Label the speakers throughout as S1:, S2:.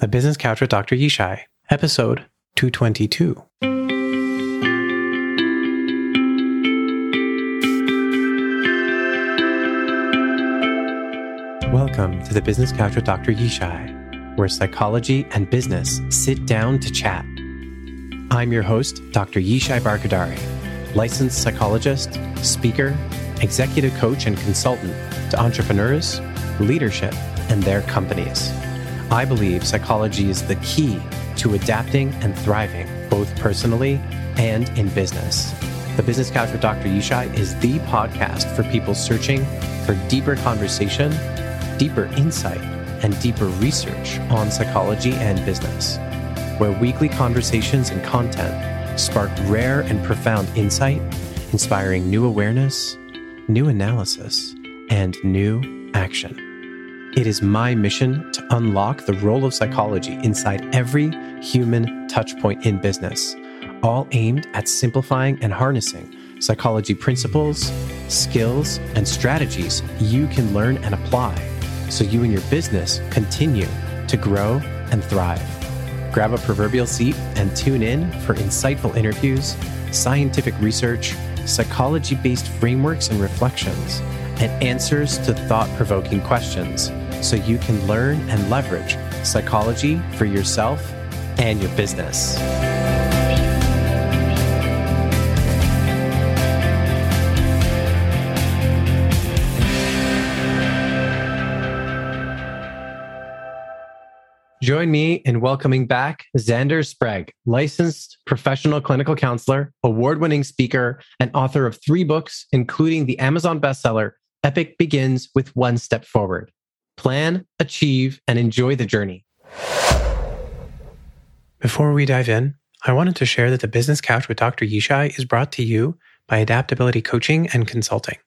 S1: The Business Couch with Dr. Yishai, episode 222. Welcome to the Business Couch with Dr. Yishai, where psychology and business sit down to chat. I'm your host, Dr. Yishai Barkadari, licensed psychologist, speaker, executive coach, and consultant to entrepreneurs, leadership, and their companies. I believe psychology is the key to adapting and thriving, both personally and in business. The Business Couch with Dr. Yishai is the podcast for people searching for deeper conversation, deeper insight, and deeper research on psychology and business, where weekly conversations and content spark rare and profound insight, inspiring new awareness, new analysis, and new action. It is my mission to unlock the role of psychology inside every human touchpoint in business, all aimed at simplifying and harnessing psychology principles, skills, and strategies you can learn and apply so you and your business continue to grow and thrive. Grab a proverbial seat and tune in for insightful interviews, scientific research, psychology based frameworks and reflections, and answers to thought provoking questions so you can learn and leverage psychology for yourself and your business. Join me in welcoming back Zander Sprague, licensed professional clinical counselor, award winning speaker, and author of three books, including the Amazon bestseller, Epic Begins with One Step Forward plan, achieve, and enjoy the journey. Before we dive in, I wanted to share that the Business Couch with Dr. Yishai is brought to you by Adaptability Coaching and Consulting.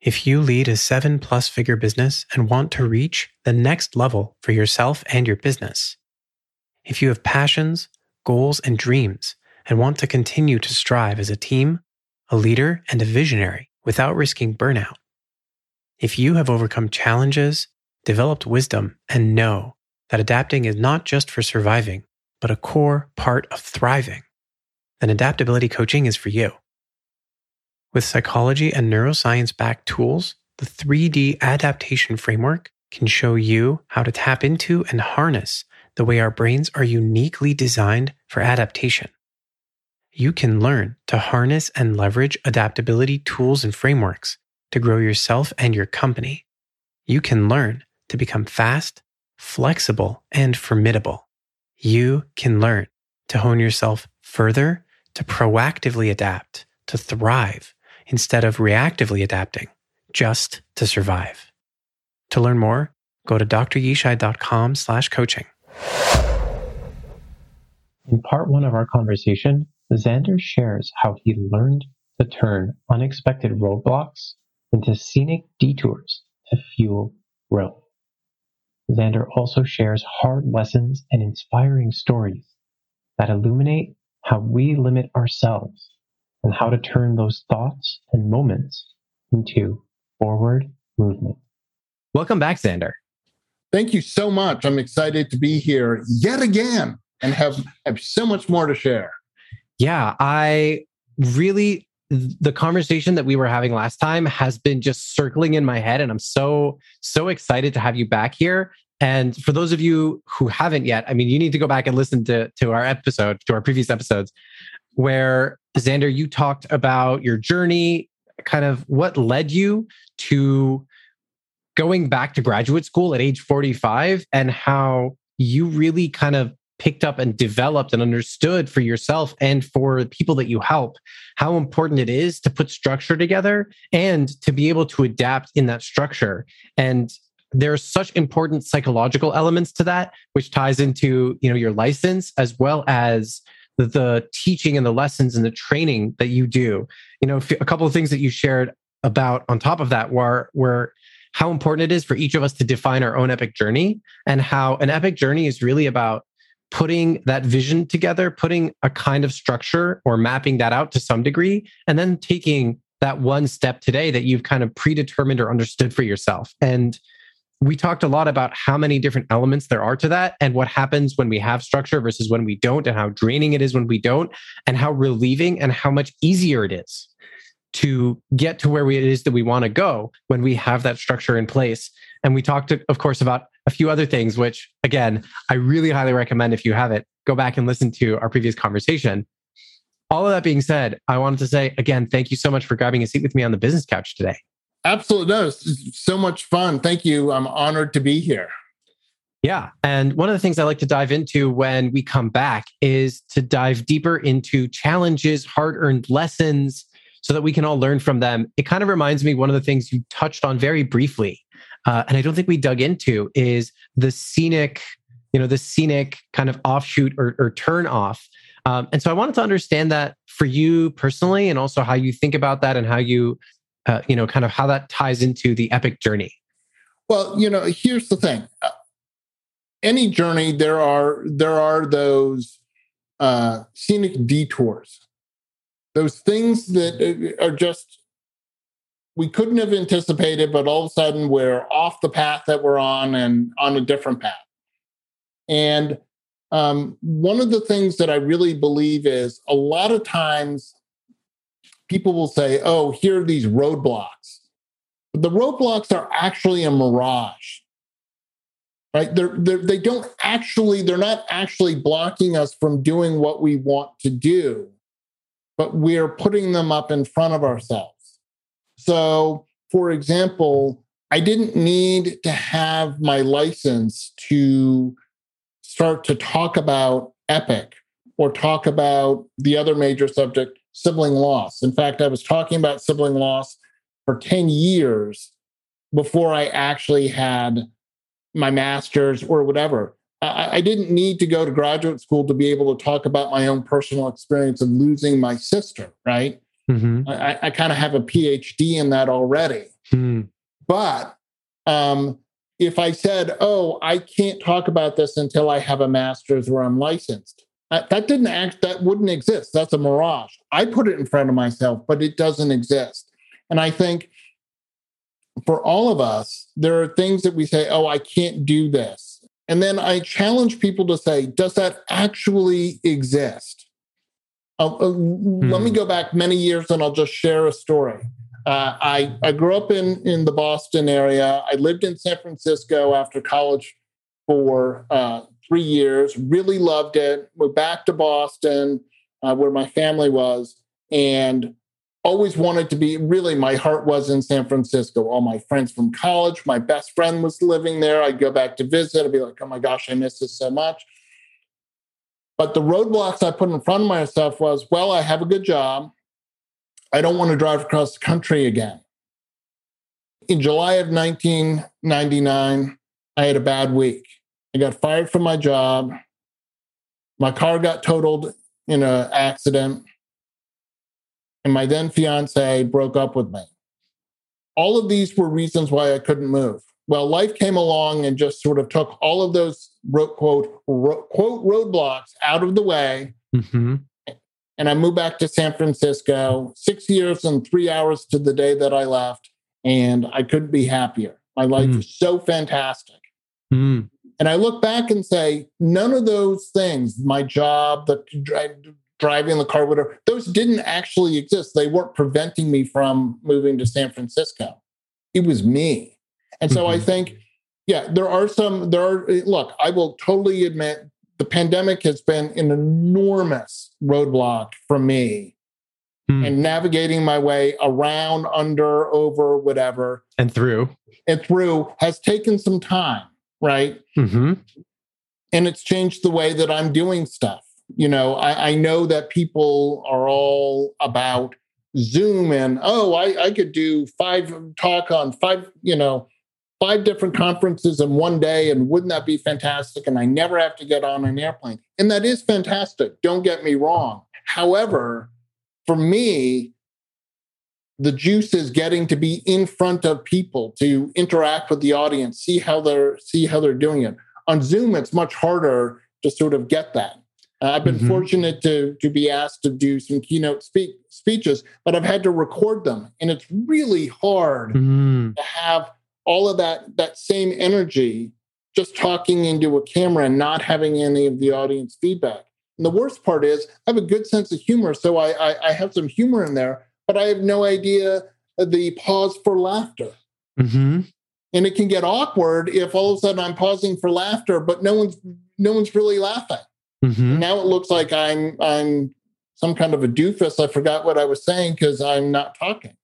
S1: If you lead a seven plus figure business and want to reach the next level for yourself and your business, if you have passions, goals, and dreams and want to continue to strive as a team, a leader, and a visionary without risking burnout, if you have overcome challenges, developed wisdom, and know that adapting is not just for surviving, but a core part of thriving, then adaptability coaching is for you. With psychology and neuroscience backed tools, the 3D adaptation framework can show you how to tap into and harness the way our brains are uniquely designed for adaptation. You can learn to harness and leverage adaptability tools and frameworks to grow yourself and your company, you can learn to become fast, flexible, and formidable. You can learn to hone yourself further, to proactively adapt, to thrive instead of reactively adapting just to survive. To learn more, go to dryishai.com slash coaching. In part one of our conversation, Zander shares how he learned to turn unexpected roadblocks into scenic detours to fuel growth. Zander also shares hard lessons and inspiring stories that illuminate how we limit ourselves and how to turn those thoughts and moments into forward movement. Welcome back, Zander.
S2: Thank you so much. I'm excited to be here yet again and have, have so much more to share.
S1: Yeah, I really the conversation that we were having last time has been just circling in my head and i'm so so excited to have you back here. And for those of you who haven't yet i mean you need to go back and listen to to our episode to our previous episodes where Zander you talked about your journey kind of what led you to going back to graduate school at age 45 and how you really kind of picked up and developed and understood for yourself and for people that you help how important it is to put structure together and to be able to adapt in that structure. And there's such important psychological elements to that which ties into you know your license as well as the, the teaching and the lessons and the training that you do. You know a couple of things that you shared about on top of that were were how important it is for each of us to define our own epic journey and how an epic journey is really about putting that vision together, putting a kind of structure or mapping that out to some degree, and then taking that one step today that you've kind of predetermined or understood for yourself. And we talked a lot about how many different elements there are to that and what happens when we have structure versus when we don't, and how draining it is when we don't, and how relieving and how much easier it is to get to where it is that we want to go when we have that structure in place. And we talked, of course, about a few other things, which again, I really highly recommend if you have it, go back and listen to our previous conversation. All of that being said, I wanted to say again, thank you so much for grabbing a seat with me on the business couch today.
S2: Absolutely. No, it's so much fun. Thank you. I'm honored to be here.
S1: Yeah. And one of the things I like to dive into when we come back is to dive deeper into challenges, hard earned lessons, so that we can all learn from them. It kind of reminds me one of the things you touched on very briefly, uh, and I don't think we dug into is the scenic, you know, the scenic kind of offshoot or, or turn off. Um, and so I wanted to understand that for you personally, and also how you think about that and how you, uh, you know, kind of how that ties into the epic journey.
S2: Well, you know, here's the thing. Uh, any journey, there are there are those uh, scenic detours those things that uh, are just we couldn't have anticipated, but all of a sudden we're off the path that we're on and on a different path. And um, one of the things that I really believe is a lot of times people will say, oh, here are these roadblocks. But the roadblocks are actually a mirage, right? They're, they're, they don't actually, they're not actually blocking us from doing what we want to do but we're putting them up in front of ourselves. So, for example, I didn't need to have my license to start to talk about EPIC or talk about the other major subject, sibling loss. In fact, I was talking about sibling loss for 10 years before I actually had my master's or whatever. I, I didn't need to go to graduate school to be able to talk about my own personal experience of losing my sister, right? Mm-hmm. I, I kind of have a PhD in that already. Mm. But um, if I said, oh, I can't talk about this until I have a master's or I'm licensed, that, that didn't act, that wouldn't exist. That's a mirage. I put it in front of myself, but it doesn't exist. And I think for all of us, there are things that we say, oh, I can't do this. And then I challenge people to say, does that actually exist? Hmm. Let me hmm. go back many years and I'll just share a story. Uh, I, I grew up in, in the Boston area. I lived in San Francisco after college for uh, three years, really loved it. Moved back to Boston, uh, where my family was. And always wanted to be really my heart was in San Francisco. All my friends from college, my best friend was living there. I'd go back to visit. I'd be like, oh my gosh, I miss this so much. But the roadblocks I put in front of myself was, well, I have a good job. I don't want to drive across the country again. In July of 1999, I had a bad week. I got fired from my job. My car got totaled in an accident and my then fiance broke up with me. All of these were reasons why I couldn't move. Well, life came along and just sort of took all of those quote ro- quote roadblocks out of the way. Mm-hmm. And I moved back to San Francisco, six years and three hours to the day that I left. And I couldn't be happier. My life mm. is so fantastic. Mm. And I look back and say, none of those things, my job, the driving the car, whatever, those didn't actually exist. They weren't preventing me from moving to San Francisco. It was me. And so mm-hmm. I think, yeah, there are some, there are, look, I will totally admit the pandemic has been an enormous roadblock for me mm. and navigating my way around, under, over, whatever.
S1: And through.
S2: And through has taken some time, right? Mm-hmm. And it's changed the way that I'm doing stuff you know, I, I know that people are all about Zoom and oh, I, I could do five talk on five, you know, five different conferences in one day, and wouldn't that be fantastic? And I never have to get on an airplane. And that is fantastic. Don't get me wrong. However, for me, the juice is getting to be in front of people to interact with the audience, see how they're see how they're doing it. On Zoom, it's much harder to sort of get that. Uh, I've been mm-hmm. fortunate to to be asked to do some keynote speak, speeches, but I've had to record them, and it's really hard mm. to have all of that that same energy just talking into a camera and not having any of the audience feedback. And the worst part is I have a good sense of humor, so I, I, I have some humor in there, but I have no idea the pause for laughter.
S1: Mm-hmm.
S2: And it can get awkward if all of a sudden I'm pausing for laughter, but no one's no one's really laughing.
S1: Mm-hmm.
S2: Now it looks like I'm I'm some kind of a doofus. I forgot what I was saying because I'm not talking.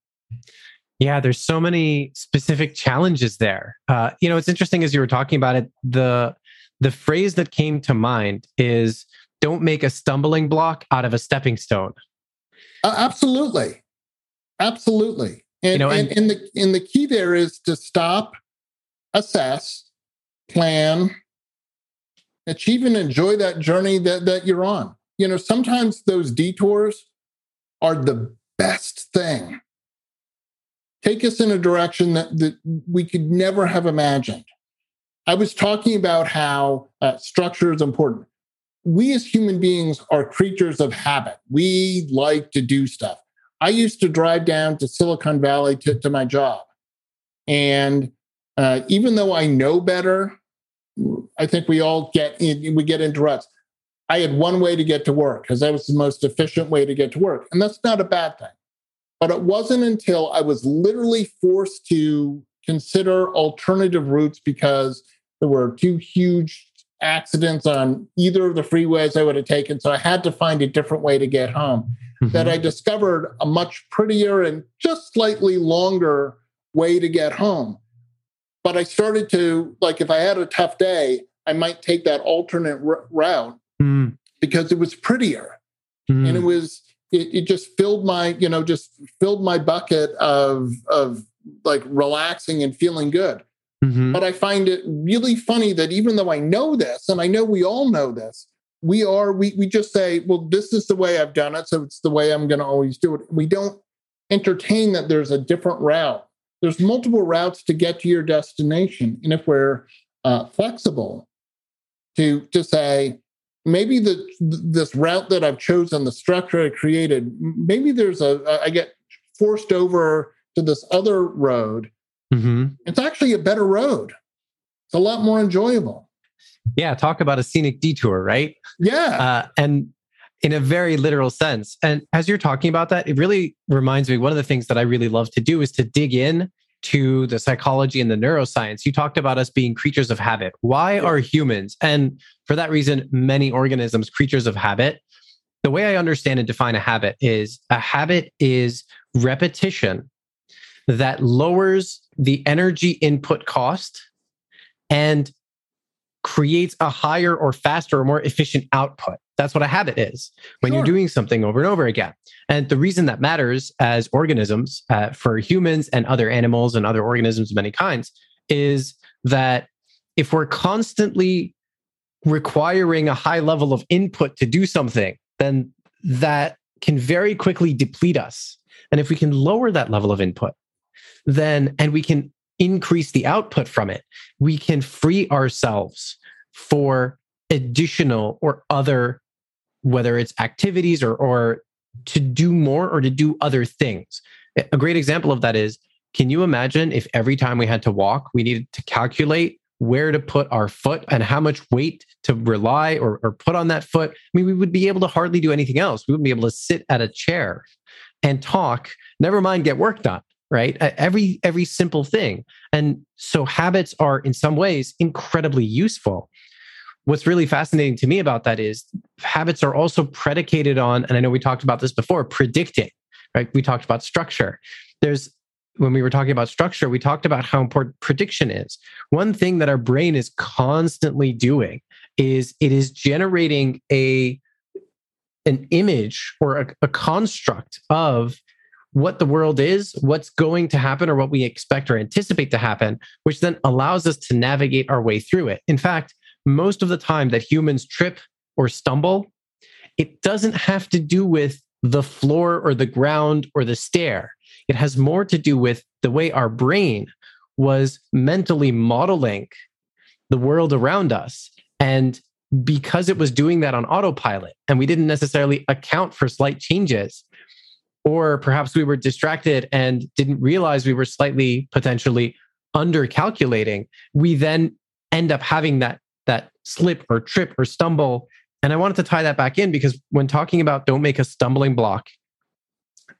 S1: Yeah, there's so many specific challenges there. Uh, you know, it's interesting as you were talking about it. The the phrase that came to mind is "Don't make a stumbling block out of a stepping stone."
S2: Uh, absolutely, absolutely. And, you know, and, and, and the and the key there is to stop, assess, plan, achieve, and enjoy that journey that that you're on. You know, sometimes those detours are the best thing take us in a direction that, that we could never have imagined. I was talking about how uh, structure is important. We as human beings are creatures of habit. We like to do stuff. I used to drive down to Silicon Valley to, to my job. And uh, even though I know better, I think we all get in, we get into ruts. I had one way to get to work because that was the most efficient way to get to work. And that's not a bad thing. But it wasn't until I was literally forced to consider alternative routes because there were two huge accidents on either of the freeways I would have taken. So I had to find a different way to get home. Mm-hmm. That I discovered a much prettier and just slightly longer way to get home. But I started to, like, if I had a tough day, I might take that alternate r- route mm. because it was prettier. Mm. And it was, it, it just filled my you know just filled my bucket of of like relaxing and feeling good. Mm-hmm. but i find it really funny that even though i know this and i know we all know this we are we, we just say well this is the way i've done it so it's the way i'm going to always do it. We don't entertain that there's a different route. There's multiple routes to get to your destination and if we're uh, flexible to to say maybe the this route that I've chosen, the structure I created, maybe there's a I get forced over to this other road. Mm-hmm. It's actually a better road. It's a lot more enjoyable.
S1: Yeah, talk about a scenic detour, right?
S2: Yeah,
S1: uh, and in a very literal sense. And as you're talking about that, it really reminds me one of the things that I really love to do is to dig in to the psychology and the neuroscience, you talked about us being creatures of habit. Why are humans, and for that reason, many organisms, creatures of habit? The way I understand and define a habit is a habit is repetition that lowers the energy input cost and creates a higher or faster or more efficient output. That's what a habit is when sure. you're doing something over and over again. And the reason that matters as organisms uh, for humans and other animals and other organisms of many kinds is that if we're constantly requiring a high level of input to do something, then that can very quickly deplete us. And if we can lower that level of input, then and we can increase the output from it, we can free ourselves for additional or other whether it's activities or, or to do more or to do other things. A great example of that is can you imagine if every time we had to walk, we needed to calculate where to put our foot and how much weight to rely or, or put on that foot? I mean, we would be able to hardly do anything else. We wouldn't be able to sit at a chair and talk, never mind get work done right every every simple thing and so habits are in some ways incredibly useful what's really fascinating to me about that is habits are also predicated on, and I know we talked about this before, predicting, right? We talked about structure. There's when we were talking about structure, we talked about how important prediction is. One thing that our brain is constantly doing is it is generating a an image or a, a construct of what the world is, what's going to happen, or what we expect or anticipate to happen, which then allows us to navigate our way through it. In fact, most of the time that humans trip or stumble, it doesn't have to do with the floor or the ground or the stair. It has more to do with the way our brain was mentally modeling the world around us. And because it was doing that on autopilot and we didn't necessarily account for slight changes, or perhaps we were distracted and didn't realize we were slightly potentially under calculating, we then end up having that that slip or trip or stumble. And I wanted to tie that back in because when talking about don't make a stumbling block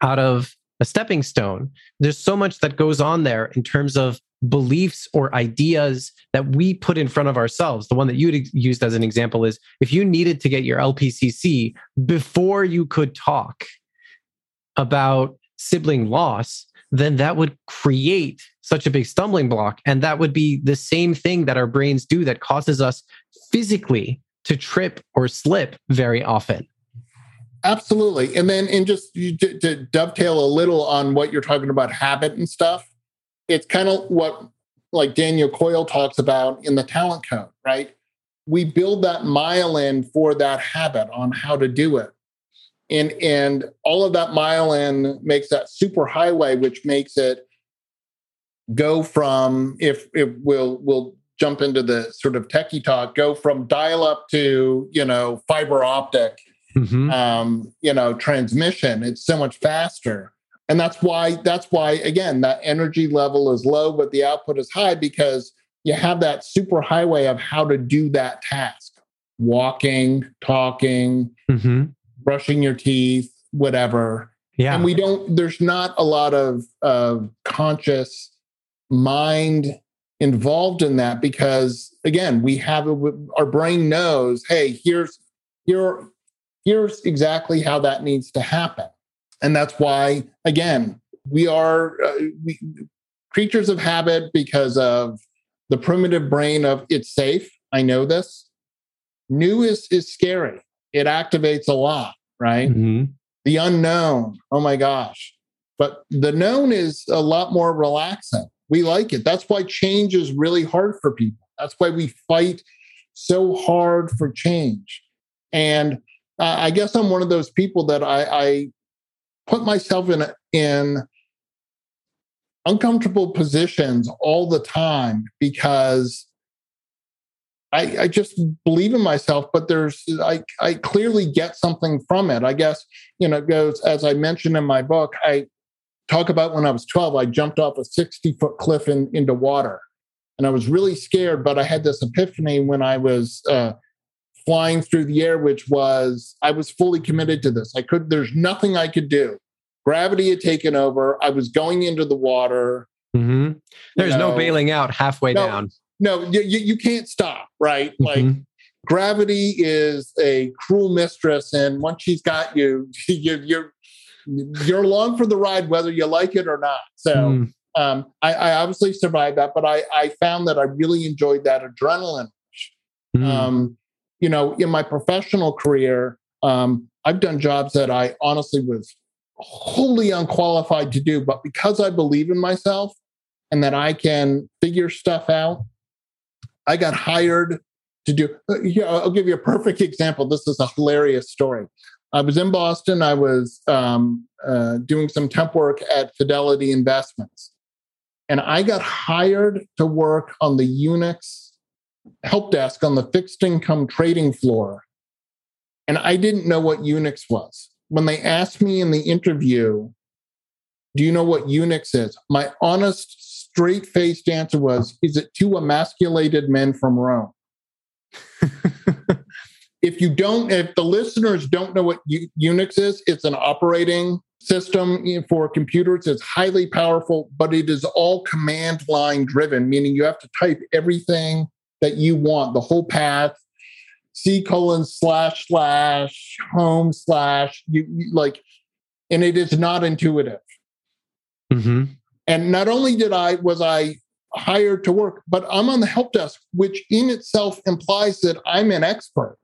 S1: out of a stepping stone, there's so much that goes on there in terms of beliefs or ideas that we put in front of ourselves. The one that you used as an example is if you needed to get your LPCC before you could talk about sibling loss, then that would create such a big stumbling block. And that would be the same thing that our brains do that causes us physically to trip or slip very often.
S2: Absolutely. And then, and just to, to dovetail a little on what you're talking about habit and stuff, it's kind of what like Daniel Coyle talks about in the talent code, right? We build that myelin for that habit on how to do it. And and all of that myelin makes that super highway, which makes it go from if if we'll we'll jump into the sort of techie talk, go from dial up to you know fiber optic mm-hmm. um, you know, transmission. It's so much faster. And that's why, that's why, again, that energy level is low, but the output is high because you have that super highway of how to do that task walking, talking, mm-hmm. Brushing your teeth, whatever. Yeah. And we don't, there's not a lot of, of conscious mind involved in that because again we have a, our brain knows hey here's here here's exactly how that needs to happen. And that's why, again, we are uh, we, creatures of habit because of the primitive brain of it's safe. I know this. New is, is scary. It activates a lot, right? Mm-hmm. The unknown, oh my gosh. But the known is a lot more relaxing. We like it. That's why change is really hard for people. That's why we fight so hard for change. And uh, I guess I'm one of those people that I, I put myself in in uncomfortable positions all the time because I, I, just believe in myself, but there's I, I clearly get something from it. I guess you know it goes as I mentioned in my book. I talk about when I was 12, I jumped off a 60 foot cliff in, into water, and I was really scared. But I had this epiphany when I was uh, flying through the air, which was I was fully committed to this. I could, there's nothing I could do. Gravity had taken over. I was going into the water.
S1: Mm-hmm. There's you know, no bailing out halfway
S2: no,
S1: down.
S2: No, you, you can't stop, right? Mm-hmm. Like gravity is a cruel mistress, and once she's got you, you you're you're along for the ride, whether you like it or not. So mm. um, I, I, obviously survived that, but I, I found that I really enjoyed that adrenaline. Mm. Um, you know, in my professional career, um, I've done jobs that I honestly was wholly unqualified to do, but because I believe in myself and that I can figure stuff out, I got hired to do. Uh, I'll give you a perfect example. This is a hilarious story. I was in Boston. I was um, uh, doing some temp work at Fidelity Investments, and I got hired to work on the Unix help desk on the fixed income trading floor. And I didn't know what Unix was. When they asked me in the interview, Do you know what Unix is? My honest, straight faced answer was, Is it two emasculated men from Rome? if you don't, if the listeners don't know what U- Unix is, it's an operating system for computers. It's highly powerful, but it is all command line driven, meaning you have to type everything that you want, the whole path, C colon slash slash home slash you, you like, and it is not intuitive. Mm-hmm. And not only did I was I hired to work, but I'm on the help desk, which in itself implies that I'm an expert.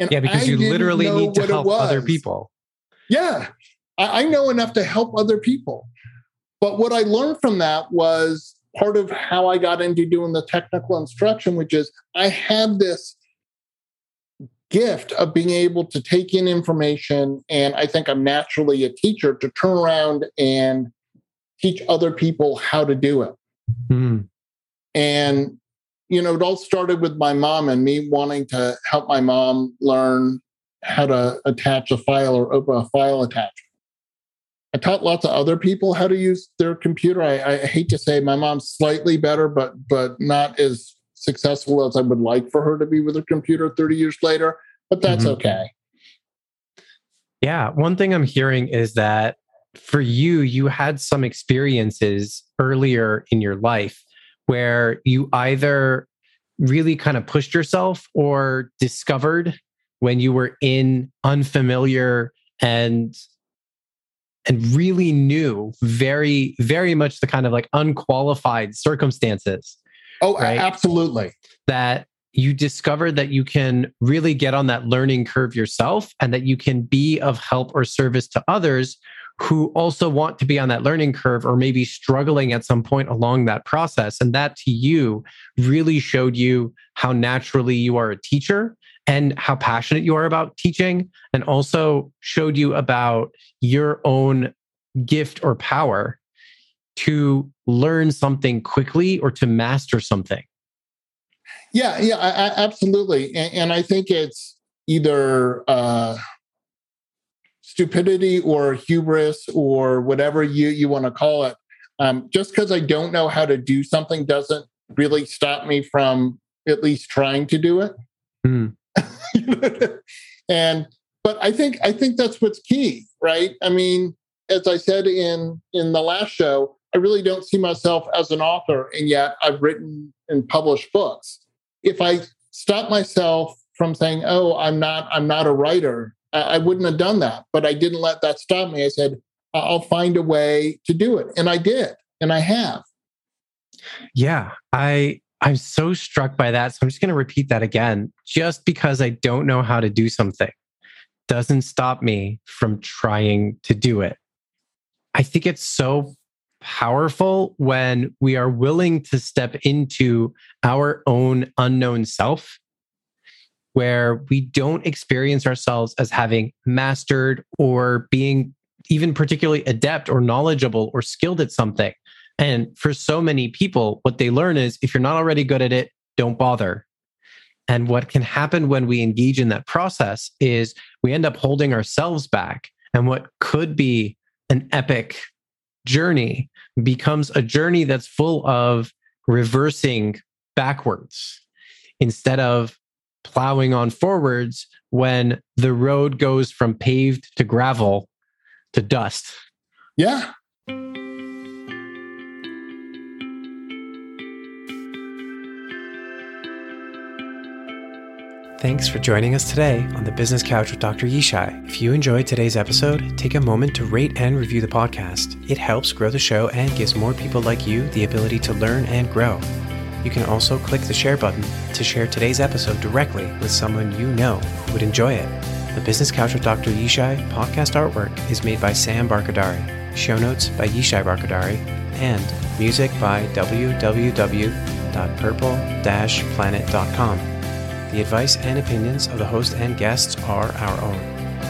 S1: And yeah, because I you literally need to help other people.
S2: Yeah, I, I know enough to help other people. But what I learned from that was part of how I got into doing the technical instruction, which is I have this gift of being able to take in information. And I think I'm naturally a teacher to turn around and teach other people how to do it. Mm. And, you know, it all started with my mom and me wanting to help my mom learn how to attach a file or open a file attachment. I taught lots of other people how to use their computer. I, I hate to say my mom's slightly better, but but not as successful as I would like for her to be with her computer 30 years later. But that's mm-hmm. okay.
S1: Yeah. One thing I'm hearing is that for you, you had some experiences earlier in your life where you either really kind of pushed yourself or discovered when you were in unfamiliar and and really knew very very much the kind of like unqualified circumstances
S2: oh right? absolutely
S1: that you discovered that you can really get on that learning curve yourself and that you can be of help or service to others who also want to be on that learning curve or maybe struggling at some point along that process. And that to you really showed you how naturally you are a teacher and how passionate you are about teaching, and also showed you about your own gift or power to learn something quickly or to master something.
S2: Yeah, yeah, I, I, absolutely. And, and, I think it's either uh, stupidity or hubris or whatever you, you want to call it. Um, just because I don't know how to do something doesn't really stop me from at least trying to do it. Mm. and but I think I think that's what's key, right? I mean, as I said in in the last show, I really don't see myself as an author, and yet I've written and published books. If I stop myself from saying, "Oh, I'm not I'm not a writer," I wouldn't have done that. But I didn't let that stop me. I said, I'll find a way to do it. And I did. And I have.
S1: Yeah. I I'm so struck by that. So I'm just going to repeat that again. Just because I don't know how to do something doesn't stop me from trying to do it. I think it's so powerful when we are willing to step into our own unknown self where we don't experience ourselves as having mastered or being even particularly adept or knowledgeable or skilled at something. And for so many people, what they learn is if you're not already good at it, don't bother. And what can happen when we engage in that process is we end up holding ourselves back. And what could be an epic journey becomes a journey that's full of reversing backwards instead of plowing on forwards when the road goes from paved to gravel to dust.
S2: Yeah.
S1: Thanks for joining us today on the Business Couch with Dr. Yishai. If you enjoyed today's episode, take a moment to rate and review the podcast. It helps grow the show and gives more people like you the ability to learn and grow. You can also click the share button to share today's episode directly with someone you know who would enjoy it. The Business Couch with Dr. Yishai podcast artwork is made by Sam Barkadari, show notes by Yishai Barkadari, and music by www.purple-planet.com. The advice and opinions of the host and guests are our own.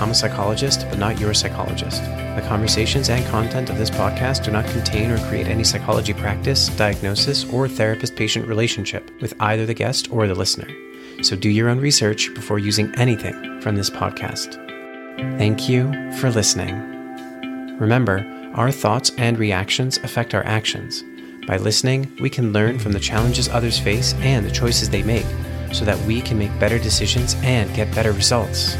S1: I'm a psychologist, but not your psychologist. The conversations and content of this podcast do not contain or create any psychology practice, diagnosis, or therapist patient relationship with either the guest or the listener. So do your own research before using anything from this podcast. Thank you for listening. Remember, our thoughts and reactions affect our actions. By listening, we can learn from the challenges others face and the choices they make so that we can make better decisions and get better results.